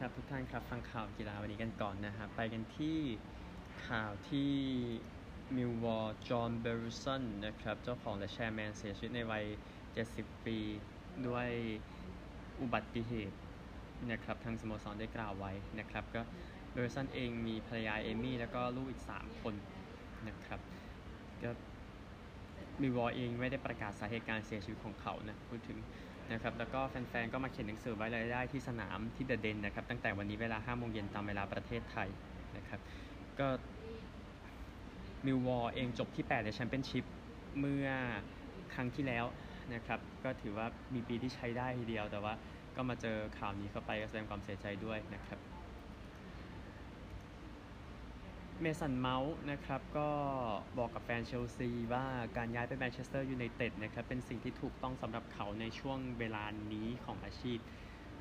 ครับทุกท่านครับฟังข่าวกีฬาวันนี้กันก่อนนะครับไปกันที่ข่าวที่มิลล์วอลล์จอห์นเบรีลสันนะครับเจ้าของและ chairman เสียชีวิตในวัย 70 ปีด้วยอุบัติเหตุนะครับทางสโมสรได้กล่าวไว้นะครับก็เบรีลสันเองมีภรรยาเอมี่แล้วก็ลูกอีก 3 คนนะครับก็มิลล์วอลล์เองไม่ได้ประกาศสาเหตุการเสียชีวิตของเขานะพูดถึง นะครับแล้วก็แฟนๆ ก็มาเขียนหนังสือไว้อาลัยได้ที่สนามที่เดอะเดนนะครับตั้งแต่วันนี้เวลา5โมงเย็นตามเวลาประเทศไทยนะครับก็มิลล์วอลล์เองจบที่ 8 ในแชมเปี้ยนชิพเมื่อครั้งที่แล้วนะครับก็ถือว่ามีปีที่ใช้ได้ทีเดียวแต่ว่าก็มาเจอข่าวนี้เข้าไปก็แสดงความเสียใจด้วยนะครับ เมสันเมาท์นะครับก็บอกกับแฟนเชลซีว่าการย้ายไปแมนเชสเตอร์ยูไนเต็ดนะครับเป็นสิ่งที่ถูกต้องสำหรับเขาในช่วงเวลานี้ของอาชีพ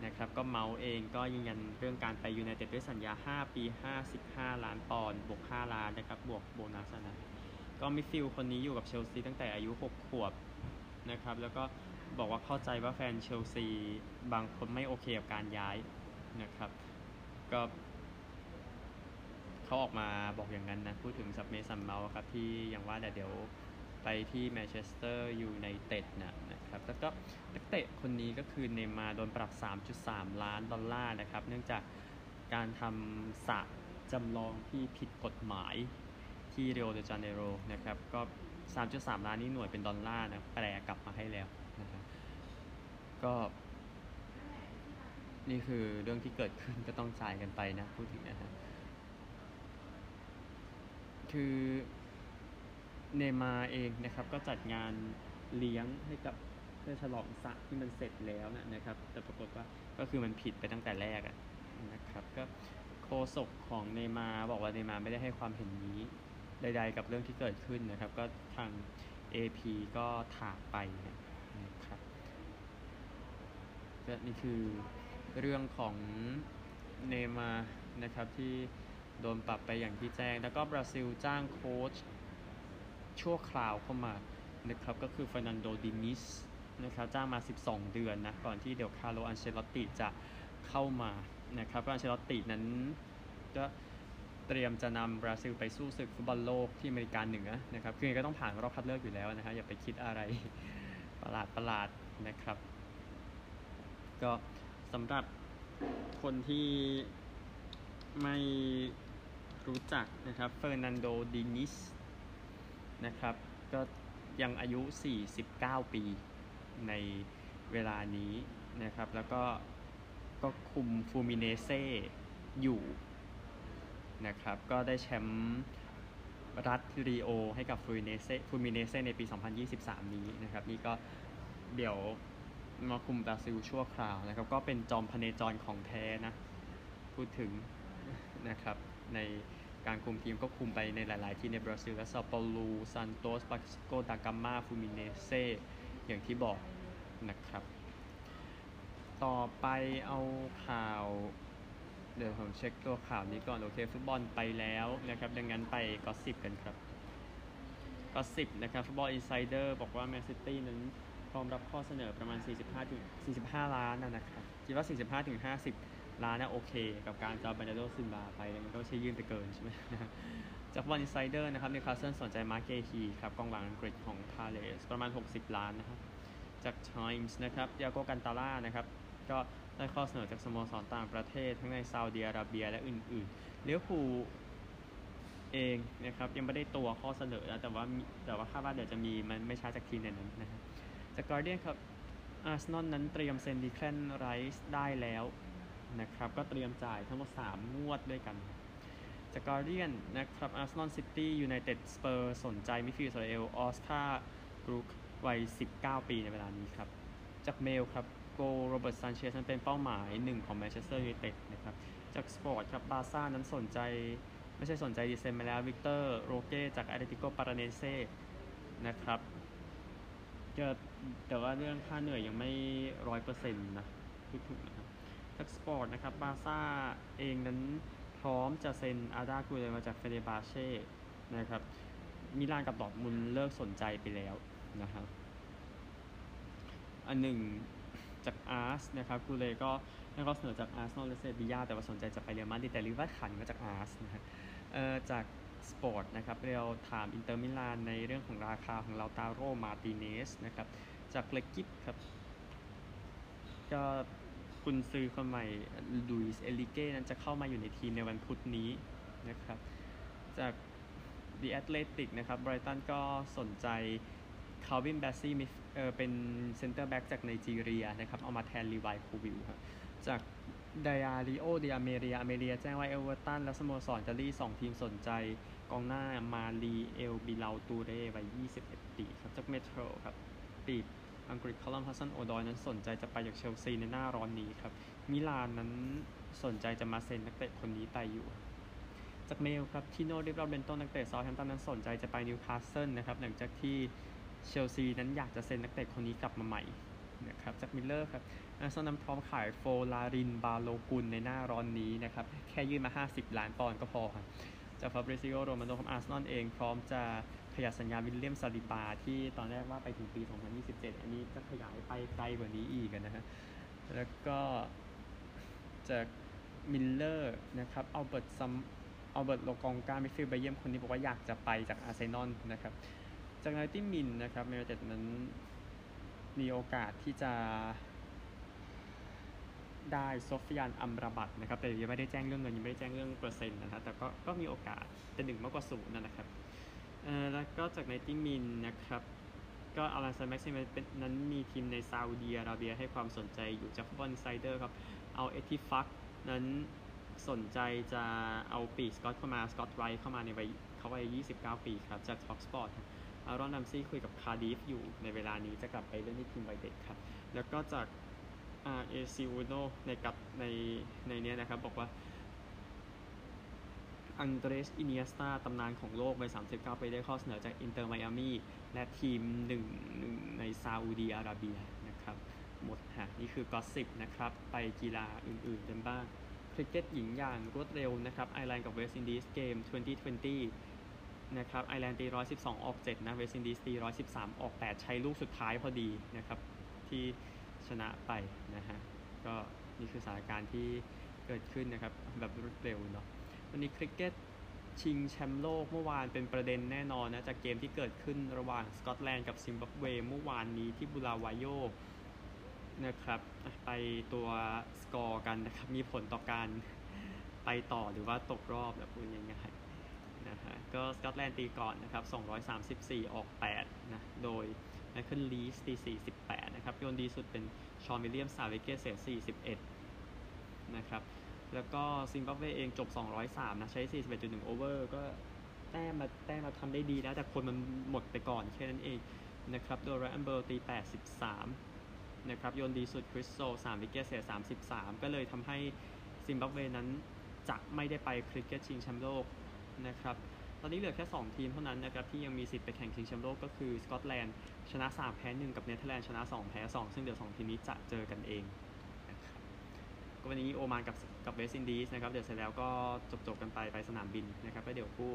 นะครับก็เมาท์เองก็ยืนยันเรื่องการไปยูไนเต็ดด้วยสัญญา 5 ปี 55 ล้านปอนด์บวก 5 ล้านนะครับบวกโบนัสนะก็มิดฟิลด์คนนี้อยู่กับเชลซีตั้งแต่อายุ 6 ขวบนะครับแล้วก็บอกว่าเข้าใจว่าแฟนเชลซีบางคนไม่โอเคกับการย้ายนะครับก็ เขาออกมาบอกอย่างนั้นนะ พูดถึงสับเมสันเมาท์ครับที่ยังว่าแต่เดี๋ยวไปที่แมนเชสเตอร์ยูไนเต็ดนะนะครับแล้วก็นักเตะคนนี้ก็คือเนย์มาร์โดนปรับ 3.3 ล้านดอลลาร์นะครับ เนื่องจากการทำสระจำลองที่ผิดกฎหมายที่รีโอเดจาเนโรนะครับ ก็ 3.3 ล้านนี่หน่วยเป็นดอลลาร์นะแปลกลับมาให้แล้วนะครับก็ นี่คือเรื่องที่เกิดขึ้นก็ต้องจ่ายกันไปนะ พูดถึงนะฮะ คือเนมาเองนะครับก็จัดงานเลี้ยงให้กับเพื่อฉลองสระที่มันเสร็จแล้วนะนะครับ แต่ปรากฏว่าก็คือมันผิดไปตั้งแต่แรกนะครับก็โคศกของเนมาบอกว่าเนมาไม่ได้ให้ความเห็นนี้ใดๆกับเรื่องที่เกิดขึ้นนะครับ ก็ทาง AP ก็ถากไปนะครับก็นี่คือเรื่องของเนย์มาร์นะครับที่ โดนปรับไปอย่างที่แจ้ง แล้วก็บราซิลจ้างโค้ชชั่วคราวเข้ามานะครับก็คือฟ e นันโดดินิสนะครับจ้างมา 12 เดือนนะก่อนที่เดี๋ยวคาร์โลอันเชลอตติจะเข้ามานะครับอันเชลอตตินั้นก็เตรียมจะนำบราซิลไปสู้ศึกฟุตบอลโลกที่อเมริกาเหนือนะครับคือก็ต้องผ่านรอบคัดเลือกอยู่แล้วนะฮะอย่าไปคิดอะไรประหลาดประหลาดนะครับ ก็สำหรับคนที่ไม่ รู้จักนะครับเฟอร์นันโดดินิสนะครับก็ยังอายุ 49 ปีในเวลานี้นะครับ แล้วก็ก็คุมฟูมิเนเซ่อยู่นะครับ ก็ได้แชมป์รัฐรีโอให้กับฟลูมิเนนเซ่ฟลูมิเนนเซ่ในปี 2023 นี้นะครับ นี่ก็เดี๋ยวมาคุมบราซิลชั่วคราวนะครับ ก็เป็นจอมพเนจรของแท้นะ พูดถึงนะครับ ในการคุมทีมก็คุมไปในหลาย ๆ ที่ในบราซิลและซาเปาลูซันโตสปาสโกดากามาฟลูมิเนนเซ่อย่างที่บอกนะครับ ต่อไปเอาข่าวเดี๋ยวผมเช็คตัวข่าวนี้ก่อน โอเค ฟุตบอลไปแล้วนะครับ ดังนั้นไป gossip กันครับ gossip นะครับ ฟุตบอลอินไซเดอร์บอกว่าแมนซิตี้นั้นพร้อมรับข้อเสนอประมาณ 45ถึง45 ล้านนะครับคิดว่า 45ถึง50 ล้านนะโอเคกับการจะเอาแบร์นาร์โดซิลวาไปมันก็ไม่ใช่ยื่นไปเกินใช่ไหมจากฟุตบอลอินไซเดอร์นะครับนิวคาสเซิลสนใจมาร์เกฮีครับกองหลังอังกฤษของพาเลสประมาณ 60 ล้านนะครับ จากไทมส์นะครับติยาโกอัลกันตาร่านะครับก็ได้ข้อเสนอจากสโมสรต่างประเทศ ทั้งในซาอุดิอาระเบียและอื่นๆลิเวอร์พูลเองนะครับยังไม่ได้ตัวข้อเสนอนะแต่ว่าแต่ว่าคาดว่าเดี๋ยวจะมีมันไม่ช้าจากทีมในนั้นนะครับจากการ์เดียนครับอาร์เซนอลนั้นเตรียมเซ็นเดแคลนไรซ์ได้แล้ว นะครับ ก็เตรียมจ่ายทั้งหมด 3 งวดด้วยกัน จากการ์เดียนนะครับอาร์เซนอลซิตี้ยูไนเต็ดสเปอร์สนใจมิดฟิลด์อิสราเอลออสการ์กลูควัย 19 ปีในเวลานี้ครับ จากเมลครับโกโรเบิร์ตซานเชสนั้นเป็นเป้าหมายหนึ่งของแมนเชสเตอร์ยูไนเต็ดนะครับจากสปอร์ตครับบาซ่านั้นสนใจไม่ใช่สนใจดีเซนมาแล้ววิกเตอร์โรเก้จากแอตเลติโกปาราเนนเซ่นะครับก็แต่ว่าเรื่องค่าเหนื่อยยังไม่ร้อยเปอร์เซ็นต์นะทุกๆ นะครับทักสปอร์ตนะครับบาซ่าเองนั้นพร้อมจะเซ็นอาร์ดากูแลร์มาจากเฟเนร์บาห์เช่นะครับมิลานกับดอทมุนเลิกสนใจไปแล้วนะครับอันหนึ่งจากอาร์สนะครับกูเลก็ได้ข้อเสนอจากอาร์เซนอลและเซบียาแต่ว่าสนใจจะไปเรียลมาดริดแต่ลิเวอร์ขันมาจากอาร์สนะฮะเอ่อจากสปอร์ตนะครับเราถามอินเตอร์มิลานในเรื่องของราคาของเราตาโรมาติเนสนะครับจากเลกิฟครับก็ กุนซือคนใหม่ลุยส์เอลิเก้นั้นจะเข้ามาอยู่ในทีมในวันพุธนี้นะครับ จาก The Athletic นะครับไบรตันก็สนใจคัลวินแบสซีย์เออเป็นเซนเตอร์แบ็กจากไนจีเรียนะครับ เอามาแทนลีวายโคลวิลล์ครับจากไดอาริโอเดออัลเมเรียอัลเมเรียแจ้งว่าเอเวอร์ตันและสโมสรอิตาลี2ทีมสนใจกองหน้ามาลีเอลบิลาตูเร่วัย 21 ปีครับจากเมโทรครับปีก อังกฤษคัลลัมฮัดสันโอดอยนั้นสนใจจะไปจากเชลซีในหน้าร้อนนี้ครับ มิลานนั้นสนใจจะมาเซ็นนักเตะคนนี้ไปอยู่ จากเมลครับทิโน่ลิฟราเมนโตนักเตะเซาแธมป์ตันนั้นสนใจจะไปนิวคาสเซิลนะครับหลังจากที่เชลซีนั้นอยากจะเซ็นนักเตะคนนี้กลับมาใหม่นะครับจากมิร์เรอร์ครับอาร์เซนอลพร้อมขายโฟลารินบาโลกันในหน้าร้อนนี้นะครับแค่ยื่นมา 50 ล้านปอนด์ก็พอครับจากฟาบริซิโอโรมาโนของอาร์เซนอลเองพร้อมจะ ขยายสัญญาวิลเลียมซาลิบาที่ตอนแรกว่าไปถึงปี 2027 อันนี้จะขยายไปไกลกว่านี้อีกนะฮะ แล้วก็จากมิร์เรอร์นะครับอัลเบิร์ตซัมอัลเบิร์ตโลกองกามิดฟิลด์เบลเยียมคนนี้บอกว่าอยากจะไปจากอาร์เซนอลนะครับ จาก90min นะครับแมนยูไนเต็ดนั้นมีโอกาสที่จะได้โซฟียานอัมราบัตนะครับแต่ยังไม่ได้แจ้งเรื่องเงินยังไม่ได้แจ้งเรื่องเปอร์เซ็นต์นะครับแต่ก็ก็มีโอกาสแต่หนึ่งมากกว่าศูนย์นะครับ เออแล้วก็จากไนติมินนะครับ ก็อารันซันแม็กซิมเป็นนั้นมีทีมในซาอุดีอาระเบียให้ความสนใจอยู่จากฟุตบอลไซเดอร์ครับเอาเอทิฟักนั้นสนใจจะเอาปีสกอตเข้ามาสกอตไรท์เข้ามาในวัยเขาวัย 29 ปีครับ จากท็อปสปอร์ตอารอนนัมซี่คุยกับคาร์ดิฟอยู่ในเวลานี้จะกลับไปเล่นที่ทีมไวเด็กครับ แล้วก็จากอาเอซิอูโนในกับในในเนี้ยนะครับ บอกว่า อังเดรส อินียสตาตำนานของโลกวัย 39ปีได้ข้อเสนอจากอินเตอร์ไมอามีและทีมหนึ่งหนึ่งในซาอุดีอาระเบียนะครับ หมดฮะนี่คือ gossip นะครับ ไปกีฬาอื่นๆกันบ้าง คริกเก็ตหญิงอย่างรวดเร็วนะครับ ไอร์แลนด์กับเวสต์อินดีสเกม 2020 นะครับ ไอร์แลนด์ตี 112 ออก 7 นะ เวสต์อินดีสตี 113 ออก 8 ใช้ลูกสุดท้ายพอดีนะครับ ที่ชนะไปนะฮะ ก็นี่คือสถานการณ์ที่เกิดขึ้นนะครับ แบบรวดเร็วเนาะ วันนี้คริกเก็ตชิงแชมป์โลกเมื่อวานเป็นประเด็นแน่นอนนะ จากเกมที่เกิดขึ้นระหว่างสกอตแลนด์กับซิมบับเวเมื่อวานนี้ที่บูลาวาโยนะครับ ไปตัวสกอร์กันนะครับ มีผลต่อการไปต่อหรือว่าตกรอบแบบพูดง่ายๆนะฮะก็สกอตแลนด์ตีก่อนนะครับ 234 ออก 8 นะ โดยไมเคิลลีสตี 48 นะครับโยนดีสุดเป็นชอนวิลเลียม 3 วิกเกตเสีย 41 นะครับ แล้วก็ซิมบับเวเองจบ 203 นะ ใช้ 41.1 โอเวอร์ ก็แต้มมาแต้มมาทำได้ดีแล้ว แต่คนมันหมดไปก่อนแค่นั้นเองนะครับ โดยไรอันเบิร์ตี 83 นะครับ โยนดีสุดคริสโซ3วิกเกตเสีย 33 ก็เลยทำให้ซิมบับเวนั้นจะไม่ได้ไปคริกเก็ตชิงแชมป์โลกนะครับตอนนี้เหลือแค่ 2 ทีมเท่านั้นนะครับที่ยังมีสิทธิ์ไปแข่งชิงแชมป์โลกก็คือสกอตแลนด์ชนะ 3 แพ้ 1 กับเนเธอร์แลนด์ชนะ 2 แพ้ 2 ซึ่งเดี๋ยว 2 ทีมนี้จะเจอกันเอง ก็วันนี้โอมานกับกับเวสต์อินดีสนะครับ เดี๋ยวเสร็จแล้วก็จบจบกันไปไปสนามบินนะครับแล้วเดี๋ยวคู่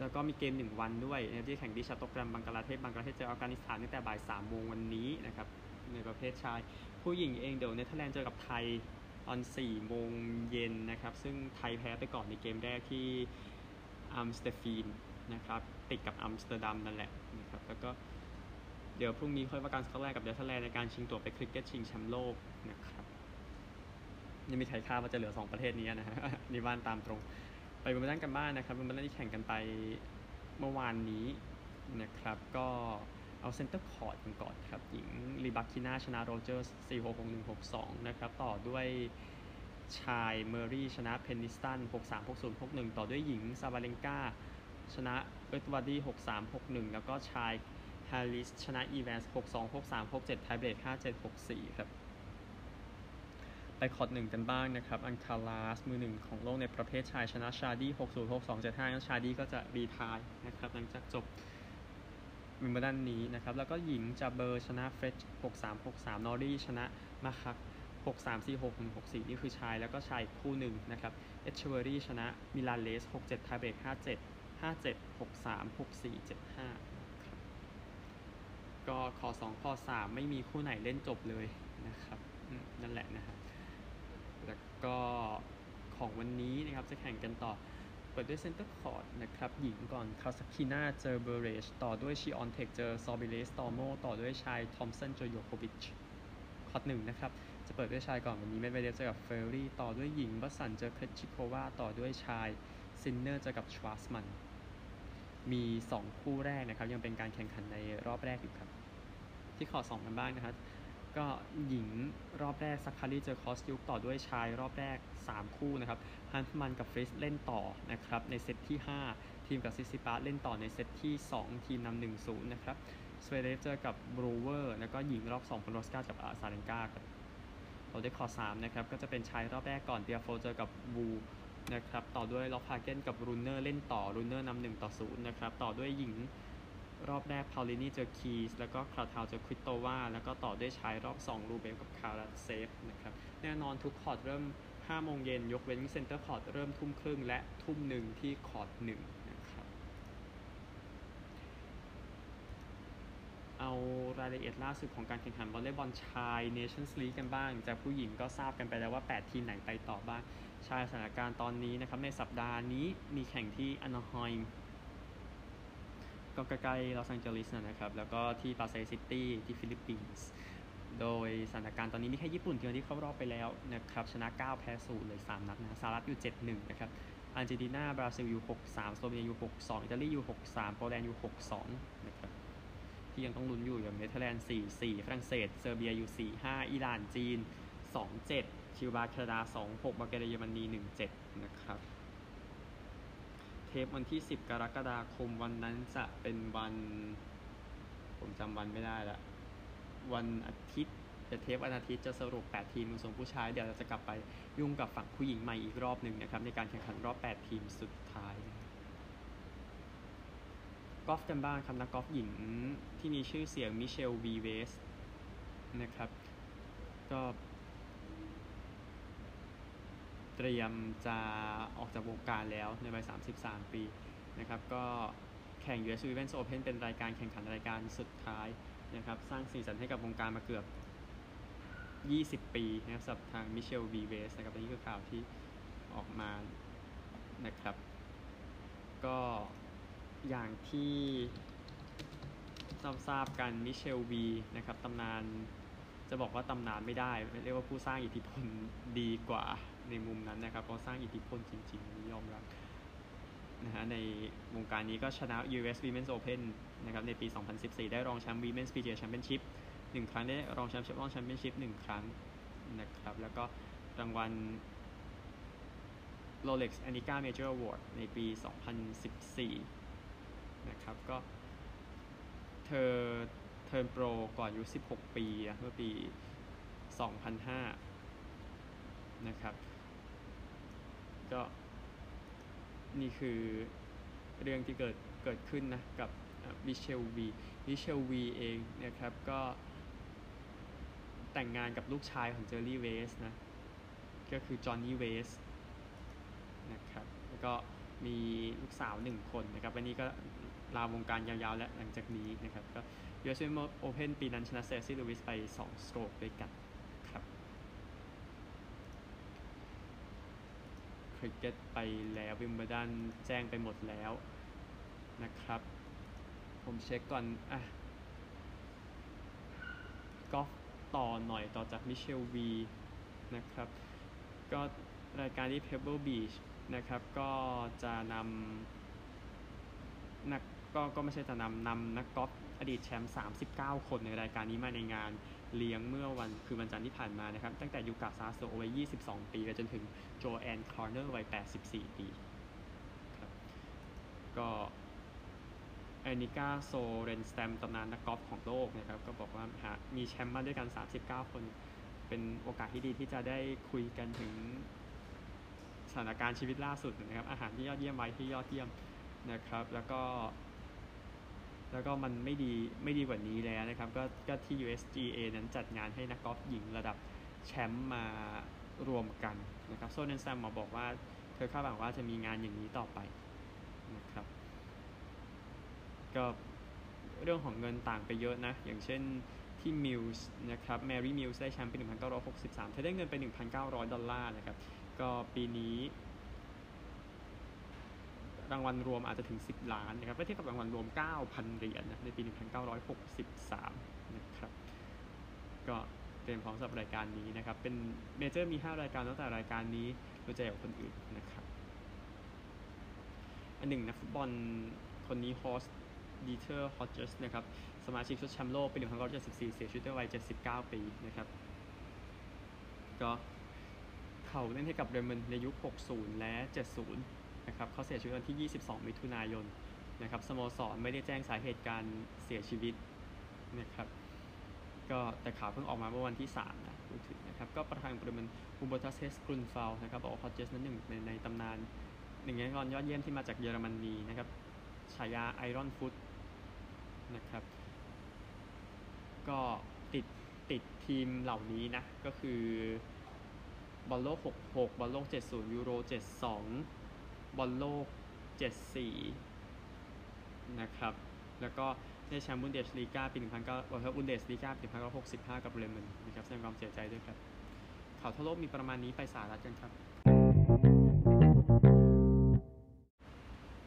แล้วก็มีเกม 1 วันด้วยนะครับที่แข่งที่ชาโตกรมบังกลาเทศบังกลาเทศเจออัฟกานิสถานตั้งแต่บ่าย3โมงวันนี้นะครับในประเภทชาย ผู้หญิงเองเดี๋ยวเนเธอร์แลนด์เจอกับไทยตอน4โมงเย็นนะครับ ซึ่งไทยแพ้ไปก่อนในเกมแรกที่อัมสเตอร์ฟีนนะครับติดกับอัมสเตอร์ดัมนั่นแหละนะครับแล้วก็เดี๋ยวพรุ่งนี้ค่อยว่ากันสกอตแลนด์กับเนเธอร์แลนด์ในการชิงตั๋วไปคริกเก็ตชิงแชมป์โลกนะครับ ยังมีใครคาดว่าจะเหลือ 2 ประเทศนี้นะฮะนี่ว่าตามตรง ไปวิมเบิลดันกันบ้างนะครับวิมเบิลดันที่แข่งกันไปเมื่อวานนี้นะครับ ก็เอา Centre Court กันก่อนครับ หญิงรีบาคิน่าชนะโรเจอร์ส4-6-6-1-6-2 นะครับ ต่อด้วยชายเมอรี่ชนะเพนนิสตัน 6-3-6-0-6-1 ต่อด้วยหญิงซาบาเลนกาชนะเอิร์ตวาร์ดี้6-3-6-1 แล้วก็ชายฮาลิสชนะอีแวนส์6-2 6-3 6-7 tiebreak 5-7 6-4 ครับ ไปคอร์ดหนึ่งกันบ้างนะครับ อัลคาราซมือหนึ่งของโลกในประเภทชายชนะชาดี้6-0 6-2 7-5งั้นชาดี้ก็จะ retireนะครับ หลังจากจบวิมเบิลดันนี้นะครับ แล้วก็หญิงจาเบอร์ชนะเฟรช6-3 6-3 นอรี่ชนะมาคัก6-3 4-6 1 6-4 นี่คือชาย แล้วก็ชายคู่หนึ่งนะครับ เอชเวอรี่ชนะมิลานเลส6-7 tiebreak 5-7 5-7 6-3 6-4 7-5 ก็คอร์ดสองคอร์ดสามไม่มีคู่ไหนเล่นจบเลยนะครับ นั่นแหละนะครับ ก็ของวันนี้นะครับจะแข่งกันต่อ เปิดด้วย Centre Court นะครับหญิงก่อนคาซาคินาเจอเบเรชต่อด้วยชวิออนเทคเจอซอริเบสตอร์โมต่อด้วยชายทอมสันเจอโยโควิชคอร์ดหนึ่งนะครับ จะเปิดด้วยชายก่อนวันนี้เมดเวเดฟเจอกับเฟอร์รี่ ต่อด้วยหญิงบัสสันเจอเครชิโควาต่อด้วยชายซินเนอร์เจอกับชวาสมัน มี 2 คู่แรกนะครับ ยังเป็นการแข่งขันในรอบแรกอยู่ครับ ที่คอร์ดสองกันบ้างนะครับ ก็หญิงรอบแรกซักคารีเจอคอสยุกต่อด้วยชายรอบแรก 3 คู่นะครับฮันมันกับฟริสเล่นต่อนะครับในเซตที่ 5 ทีมกับซิซิปาสเล่นต่อในเซตที่ 2 ทีมนำหนึ่งศูนย์นะครับสเวเดฟเจอกับบรูเวอร์แล้วก็หญิงรอบ2เป็นโรสกากับอาซาเรนกาครับต่อด้คอ3นะครับก็จะเป็นชายรอบแรกก่อนเดียโฟเจอกับบูนะครับต่อด้วยล็อกพาเกนกับรูเนอร์เล่นต่อรูเนอร์นำหนึ่งต่อศูนย์นะครับต่อด้วยหญิง รอบแรกพาวลินีเจอคีสแล้วก็คราทาวเจอควิตโตวาแล้วก็ต่อด้วยชายรอบ 2 รูเบลกับคาราเซฟนะครับแน่นอนทุกคอร์ดเริ่ม 5 โมงเย็นยกเว้น Centre Court เริ่มทุ่มครึ่งและทุ่มหนึ่งที่คอร์ดหนึ่งนะครับเอารายละเอียดล่าสุดของการแข่งขันวอลเลย์บอลชาย Nations League กันบ้าง จากผู้หญิงก็ทราบกันไปแล้วว่า 8 ทีมไหนไปต่อบ้างชายสถานการณ์ตอนนี้นะครับในสัปดาห์นี้มีแข่งที่อนาไฮม์ ก็ใกล้ๆลอสแองเจลิสนะครับ แล้วก็ที่ปาไซซิตี้ที่ฟิลิปปินส์โดยสถานการณ์ตอนนี้มีแค่ญี่ปุ่นเดียวที่เข้ารอบไปแล้วนะครับ ชนะ 9 แพ้0เลย3นัดนะสหรัฐอยู่ 7-1 นะครับอาร์เจนตินา บราซิลอยู่ 6-3 สโลเวเนียอยู่ 6-2 อิตาลีอยู่ 6-3 โปแลนด์อยู่ 6-2 นะครับ ที่ยังต้องลุ้นอยู่อย่างเนเธอร์แลนด์ 4-4 ฝรั่งเศส เซอร์เบียอยู่ 4-5 อิหร่าน จีน 2-7คิวบาแคนาดา 2-6บัลแกเรียเยอรมนี 1-7 นะครับ เทปวันที่ 10 กรกฎาคมวันนั้นจะเป็นวัน ผมจำวันไม่ได้ละ วันอาทิตย์แต่เทปวันอาทิตย์จะสรุป 8 ทีมส่วนผู้ชาย เดี๋ยวเราจะกลับไปยุ่งกับฝั่งผู้หญิงใหม่อีกรอบหนึ่งนะครับ ในการแข่งขันรอบ 8 ทีมสุดท้ายกอล์ฟกันบ้างครับนักกอล์ฟหญิงที่มีชื่อเสียงมิเชลวีเวสนะครับ ก็ เตรียมจะออกจากวงการแล้วในวัย 33 ปีนะครับก็แข่ง US Women's Open เป็นรายการแข่งขันรายการสุดท้ายนะครับสร้างสีสันให้กับวงการมาเกือบ 20 ปีนะครับสำหรับทางมิเชลวีเวสนะครับนนี้คือข่าวที่ออกมานะครับ ก็อย่างที่ทราบๆกันมิเชลวีนะครับตำนานจะบอกว่าตำนานไม่ได้ เรียกว่าผู้สร้างอิทธิพลดีกว่า ในมุมนั้นนะครับเพราสร้างอิทธิพลจริงๆนี่ยอมรับนะฮะในวงการนี้ก็ชนะ US Women's Open นะครับในปี 2014 ได้รองแชมป์ Women's PGA Championship หนึ่งครั้งได้รองแชมป์เชฟรอนแชมเปี้ยนชิพหนึ่งครั้งนะครับแล้วก็รางวัล Rolex Anica Major Award ในปี 2014 นะครับก็เธอเทิร์นโปรก่อนอายุ 16 ปีเมื่อปี 2005 นะครับ ก็นี่คือเรื่องที่เกิดเกิดขึ้นนะกับมิเชลวีมิเชลวีเองนะครับก็แต่งงานกับลูกชายของเจอร์รี่เวสนะก็คือจอห์นนี่เวสนะครับแล้วก็มีลูกสาวหนึ่งคนนะครับวันนี้ก็ลาวงการยาวๆ และหลังจากนี้นะครับก็ US Open ปีนั้นชนะสเตซี่ลูวิสไป 2 stroke ด้วยกันครับ คริกเก็ตไปแล้ววิมเบิลดันแจ้งไปหมดแล้วนะครับ ผมเช็คก่อน อะกอล์ฟต่อหน่อยต่อจากมิเชลวีนะครับ ก็รายการที่ Pebble Beach นะครับ ก็จะนำนักก็ก็ไม่ใช่จะนำนำนักกอล์ฟอดีตแชมป์ 39 คนในรายการนี้มาในงาน เลี้ยงเมื่อวันคือวันจันทร์ที่ผ่านมานะครับ ตั้งแต่ยูกาซาโซวัย 22 ปีไปจนถึงโจแอนคอร์เนอร์วัย 84 ปีครับก็แอนนิกาโซเรนสแตมตำนานนักกอล์ฟของโลกนะครับ ก็บอกว่าหามีแชมป์มาด้วยกัน 39 คน เป็นโอกาสที่ดีที่จะได้คุยกันถึงสถานการณ์ชีวิตล่าสุดนะครับ อาหารที่ยอดเยี่ยมไว้ที่ยอดเยี่ยมนะครับ แล้วก็ แล้วก็มันไม่ดีไม่ดีกว่านี้แล้วนะครับ ก็ก็ที่ USGA นั้นจัดงานให้นักกอล์ฟหญิงระดับแชมป์มารวมกันนะครับโซนเนนแซมมาบอกว่าเธอคาดหวังว่าจะมีงานอย่างนี้ต่อไปนะครับก็เรื่องของเงินต่างไปเยอะนะ อย่างเช่นที่มิลส์นะครับแมรี่มิลส์ได้แชมป์ปี1963 เธอได้เงินไป 1,900 ดอลลาร์นะครับ ก็ปีนี้ รางวัลรวมอาจจะถึง 10 ล้านนะครับเมื่อเทียบกับรางวัลรวม 9,000 เหรียญนะในปี 1963 นะครับ ก็เตรียมพร้อมสำหรับรายการนี้นะครับ เป็นเมเจอร์มี 5 รายการตั้งแต่รายการนี้เราจะกับคนอื่นนะครับ อันหนึ่งนักฟุตบอลคนนี้ฮอสดีเทอร์ฮอ d เจสนะครับ สมาชิกชุดแชมป์โลกปี 1974 เสียชีวิตด้วยวัย 79 ปีนะครับ ก็เขาเล่นให้กับเบรเมนในยุค 60 และ 70 นะครับเขาเสียชีวิตวันที่ 22 มิถุนายนนะครับสโมสรไม่ได้แจ้งสาเหตุการเสียชีวิตนะครับก็แต่ข่าวเพิ่งออกมาเมื่อวันที่3นะพูดถึงนะครับก็ประธานเบรเมนฮูเบอร์ตัสเฮสกรุนวาลด์นะครับบอกว่าฮอตเจสนั้นหนึ่งในในตำนานหนึ่งในนักบอลยอดเยี่ยมที่มาจากเยอรมนีนะครับฉายา Iron Foot นะครับก็ติดติดทีมเหล่านี้นะ ก็คือบอลโลก 66 บอลโลก 70 ยูโร 72 บอลโลก 74 นะครับ แล้วก็ได้แชมป์บุนเดสลีกาปี1900ครับบุนเดสลีกาปี1965 กับเบรเมนนะครับแสดงความเสียใจด้วยครับ ข่าวทั่วโลกมีประมาณนี้ไปสหรัฐกันครับ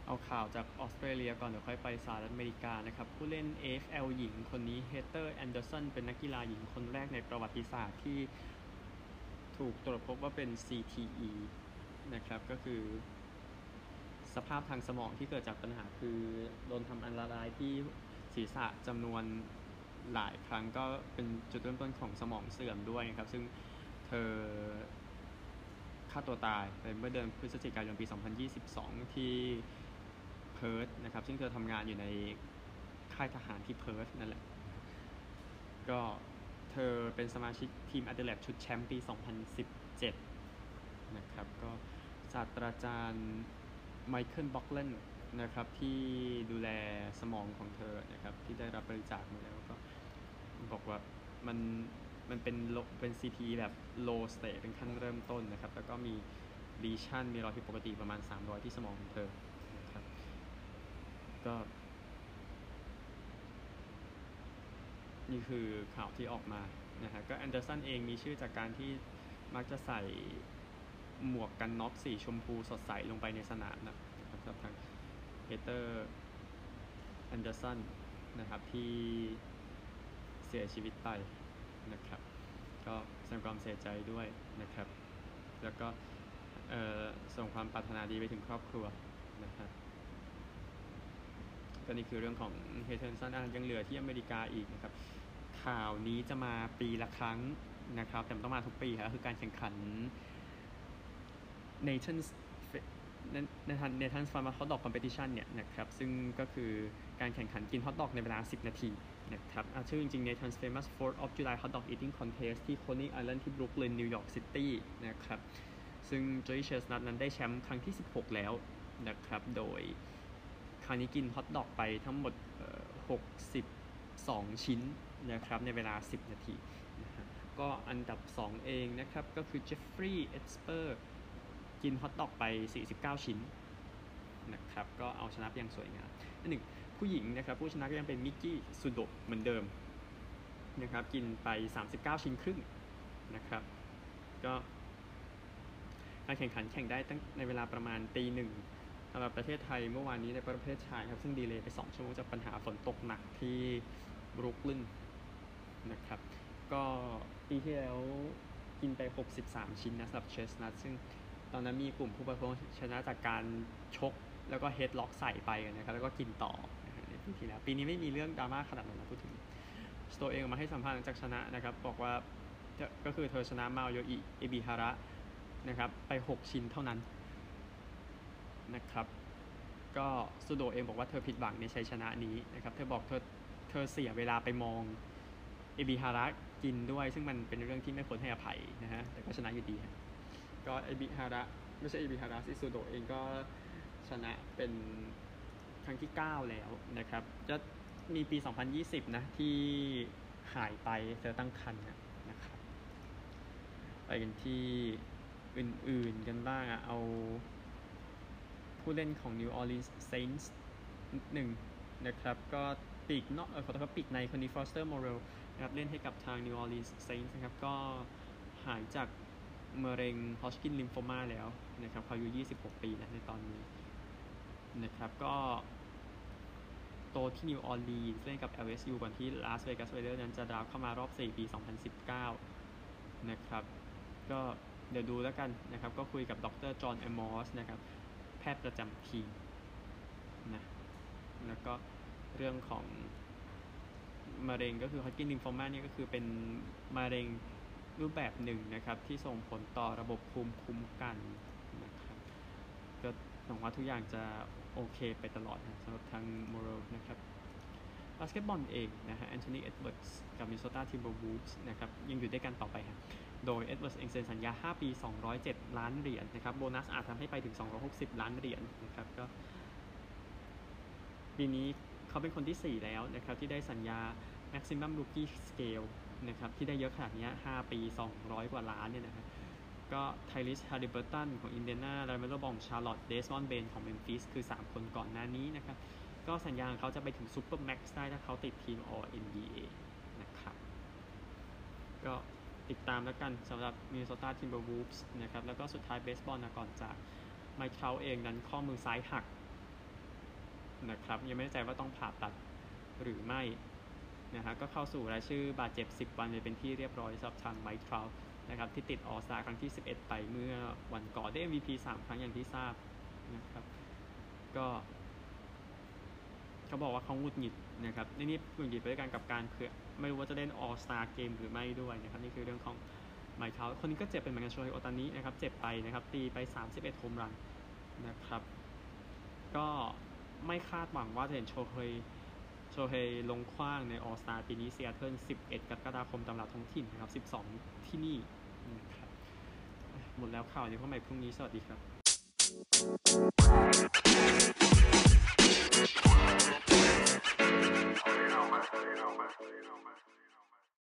เอาข่าวจากออสเตรเลียก่อน เดี๋ยวค่อยไปสหรัฐอเมริกานะครับ ผู้เล่น AFL หญิงคนนี้เฮเธอร์แอนเดอร์สันเป็นนักกีฬาหญิงคนแรกในประวัติศาสตร์ที่ถูกตรวจพบว่าเป็น CTE นะครับ ก็คือ สภาพทางสมองที่เกิดจากปัญหาคือโดนทำอันตรายที่ศีรษะจำนวนหลายครั้งก็เป็นจุดเริ่มต้นของสมองเสื่อมด้วยนะครับ ซึ่งเธอฆ่าตัวตายไปเมื่อเดือนพฤศจิกายนปี 2022 ที่เพิร์ธนะครับ ซึ่งเธอทำงานอยู่ในค่ายทหารที่เพิร์ธนั่นแหละ ก็เธอเป็นสมาชิกทีมอ d เดเลดชุดแชมป์ปี 2017 นะครับ ก็ศาสตราจารย์ ไมเคิลบ็อกเลนนะครับที่ดูแลสมองของเธอนะครับที่ได้รับบริจาคมาแล้วก็บอกว่ามันมันเป็นเป็น CTE แบบ low stage เป็นขั้นเริ่มต้นนะครับ แล้วก็มี lesion มีรอยผิดปกติประมาณ 300 ที่สมองของเธอนะครับก็นี่คือข่าวที่ออกมานะฮะก็แอนเดอร์สันเองมีชื่อจากการที่มักจะใส่ หมวกกันน็อกสีชมพูสดใสลงไปในสนามนะครับสำหรับทางเฮเธอร์แอนเดอร์สันนะครับที่เสียชีวิตไปนะครับ ก็แสดงความเสียใจด้วยนะครับ แล้วก็ส่งความปรารถนาดีไปถึงครอบครัวนะครับก็นี่คือเรื่องของเฮเธอร์แอนเดอร์สันยังเหลือที่อเมริกาอีกนะครับ ข่าวนี้จะมาปีละครั้งนะครับ แต่ต้องมาทุกปีครับคือการแข่งขัน Nathan's Nathan's Nathan's Famous Hot Dog Competition เนี่ยนะครับซึ่งก็คือการแข่งขันกินฮอทดอกในเวลา 10 นาทีนะครับชื่อจริงๆ Nathan's Famous 4th of July Hot Dog Eating Contest ที่ Coney Island ที่บรุกลินนิวยอร์กซิตี้นะครับซึ่งโจอี้เชสนัทนั้นได้แชมป์ครั้งที่ 16 แล้วนะครับโดยคราวนี้กินฮอทดอกไปทั้งหมด 62 ชิ้นนะครับในเวลา 10 นาทีนะก็อันดับ 2 เองนะครับก็คือเจฟฟรีย์เอสเปอร์ กินฮอทดอกไป 49 ชิ้นนะครับก็เอาชนะอย่างสวยงามอันหนึ่งผู้หญิงนะครับผู้ชนะก็ยังเป็นมิกกี้สุโดเหมือนเดิมนะครับกินไป 39 ชิ้นครึ่งนะครับก็การแข่งขันแข่งได้ตั้งในเวลาประมาณตีหนึ่งสำหรับประเทศไทยเมื่อวานนี้ในประเภทชายครับ ซึ่งดีเลย์ไป 2 ชั่วโมงจากปัญหาฝนตกหนักที่บรุกลินนะครับ ก็ปีที่แล้วกินไป 63 ชิ้นนะสำหรับเชสนัทซึ่ง ตอนนั้นมีกลุ่มผู้บริโภคชนะจากการชก แล้วก็เฮดล็อกใส่ไปนะครับแล้วก็กินต่อในปีที่แล้วปีนี้ไม่มีเรื่องดราม่าขนาดนั้นนะพูดถึงสโตเองมาให้สัมภาษณ์หลังจากชนะนะครับบอกว่าก็คือเธอชนะมาโยอิเอบิฮาระนะครับไป 6 ชิ้นเท่านั้นนะครับก็สุโดเองบอกว่าเธอผิดหวังในชัยชนะนี้นะครับเธอบอกเธอเธอเสียเวลาไปมองเอบิฮาระกินด้วย ซึ่งมันเป็นเรื่องที่ไม่ควรให้อภัยนะฮะแต่ก็ชนะอยู่ดี ก็เอบิฮาระไม่ใช่เอบิฮาระซิสุโดเองก็ชนะเป็นครั้งที่ 9 แล้วนะครับจะมีปี 2020 นะที่หายไปเธอตั้งคันนะครับไปกันที่อื่นๆกันบ้างอะเอาผู้เล่นของ New Orleans Saints หนึ่งนะครับก็ปีกนอกเออขอโทษครับปีกในคนนี้ฟอสเตอร์มอโรนะครับเล่นให้กับทาง New Orleans Saints นะครับก็หายจาก มะเร็ง Hodgkin Lymphoma แล้วนะครับเขาอายุ 26 ปีนะในตอนนี้นะครับก็โตที่นิวออร์ลีนส์เล่นกับ LSU ก่อนที่ลาสเวกัส r รเดอร์นั้นจะดราฟต์เข้ามารอบ 4 ปี 2019 นะครับ ก็เดี๋ยวดูแล้วกันนะครับ ก็คุยกับดรจอห์นเอมอสนะครับ แพทย์ประจำทีมนะแล้วก็เรื่องของมะเร็งก็คือ Hodgkin Lymphoma เนี่ยก็คือเป็นมะเร็ง รูปแบบหนึ่งนะครับที่ส่งผลต่อระบบภูมิคุ้มกันนะครับก็หวังว่าทุกอย่างจะโอเคไปตลอดนะสำหรับทางมอโรนะครับบาสเกตบอลเองนะฮะแอนโทนีเอ็ดเวิร์ดส์กับมินโ s ตาทิมเบอร์วูฟส์นะครับยังอยู่ด้วยกันต่อไปครับโดยเอ็ดเวิร์ดส์เองเซ็นสัญญา 5 ปี 207 ล้านเหรียญนะครับโบนัสอาจทำให้ไปถึง 260 ล้านเหรียญนะครับก็ปีนี้เขาเป็นคนที่ 4 แล้วนะครับที่ได้สัญญา maximum rookie scale นะครับที่ได้เยอะขนาดนี้5ปี 200 กว่าล้านเนี่ยนะครับก็ไทรีสฮาลิเบอร์ตันของอินเดียนาลาเมโลบองชาร์ลอตเดสมอนเบนของเมมฟิสคือ 3 คนก่อนหน้านี้นะครับก็สัญญาของเขาจะไปถึง supermax ได้ถ้าเขาติดทีม All NBA นะครับก็ติดตามแล้วกันสำหรับมินนิโซตาทิมเบอร์วูฟส์นะครับแล้วก็สุดท้ายเบสบอลนะก่อนจากไมค์เทราต์เองนั้นข้อมือซ้ายหักนะครับยังไม่แน่ใจว่าต้องผ่าตัดหรือไม่ นะฮะก็เข้าสู่รายชื่อบาดเจ็บ 10 วันเลยเป็นที่เรียบร้อยสำหรับทางไมค์เทานะครับที่ติดออสตาครั้งที่ 11 ไปเมื่อวันก่อนได้ MVP 3 ครั้งอย่างที่ทราบนะครับก็เขาบอกว่าเขาหงุดหงิดนะครับนี่นี่หงุดหงิดไปด้วยกันกับการเผื่อไม่รู้ว่าจะเล่นออสตาเกมหรือไม่ด้วยนะครับนี่คือเรื่องของไมค์เขาคนนี้ก็เจ็บเป็นเหมือนกันโชยโอตานินะครับเจ็บไปนะครับตีไป 31โฮมรันนะครับก็ไม่คาดหวังว่าจะเห็นโชเฮย โชเฮลงคว้างในออสตาปีนี้เซียเทิล11 กรกฎาคมตามหลักท้องถิ่นนะครับ 12 ที่นี่นะครับหมดแล้วข่าวนี้พบใหม่พรุ่งนี้ สวัสดีครับ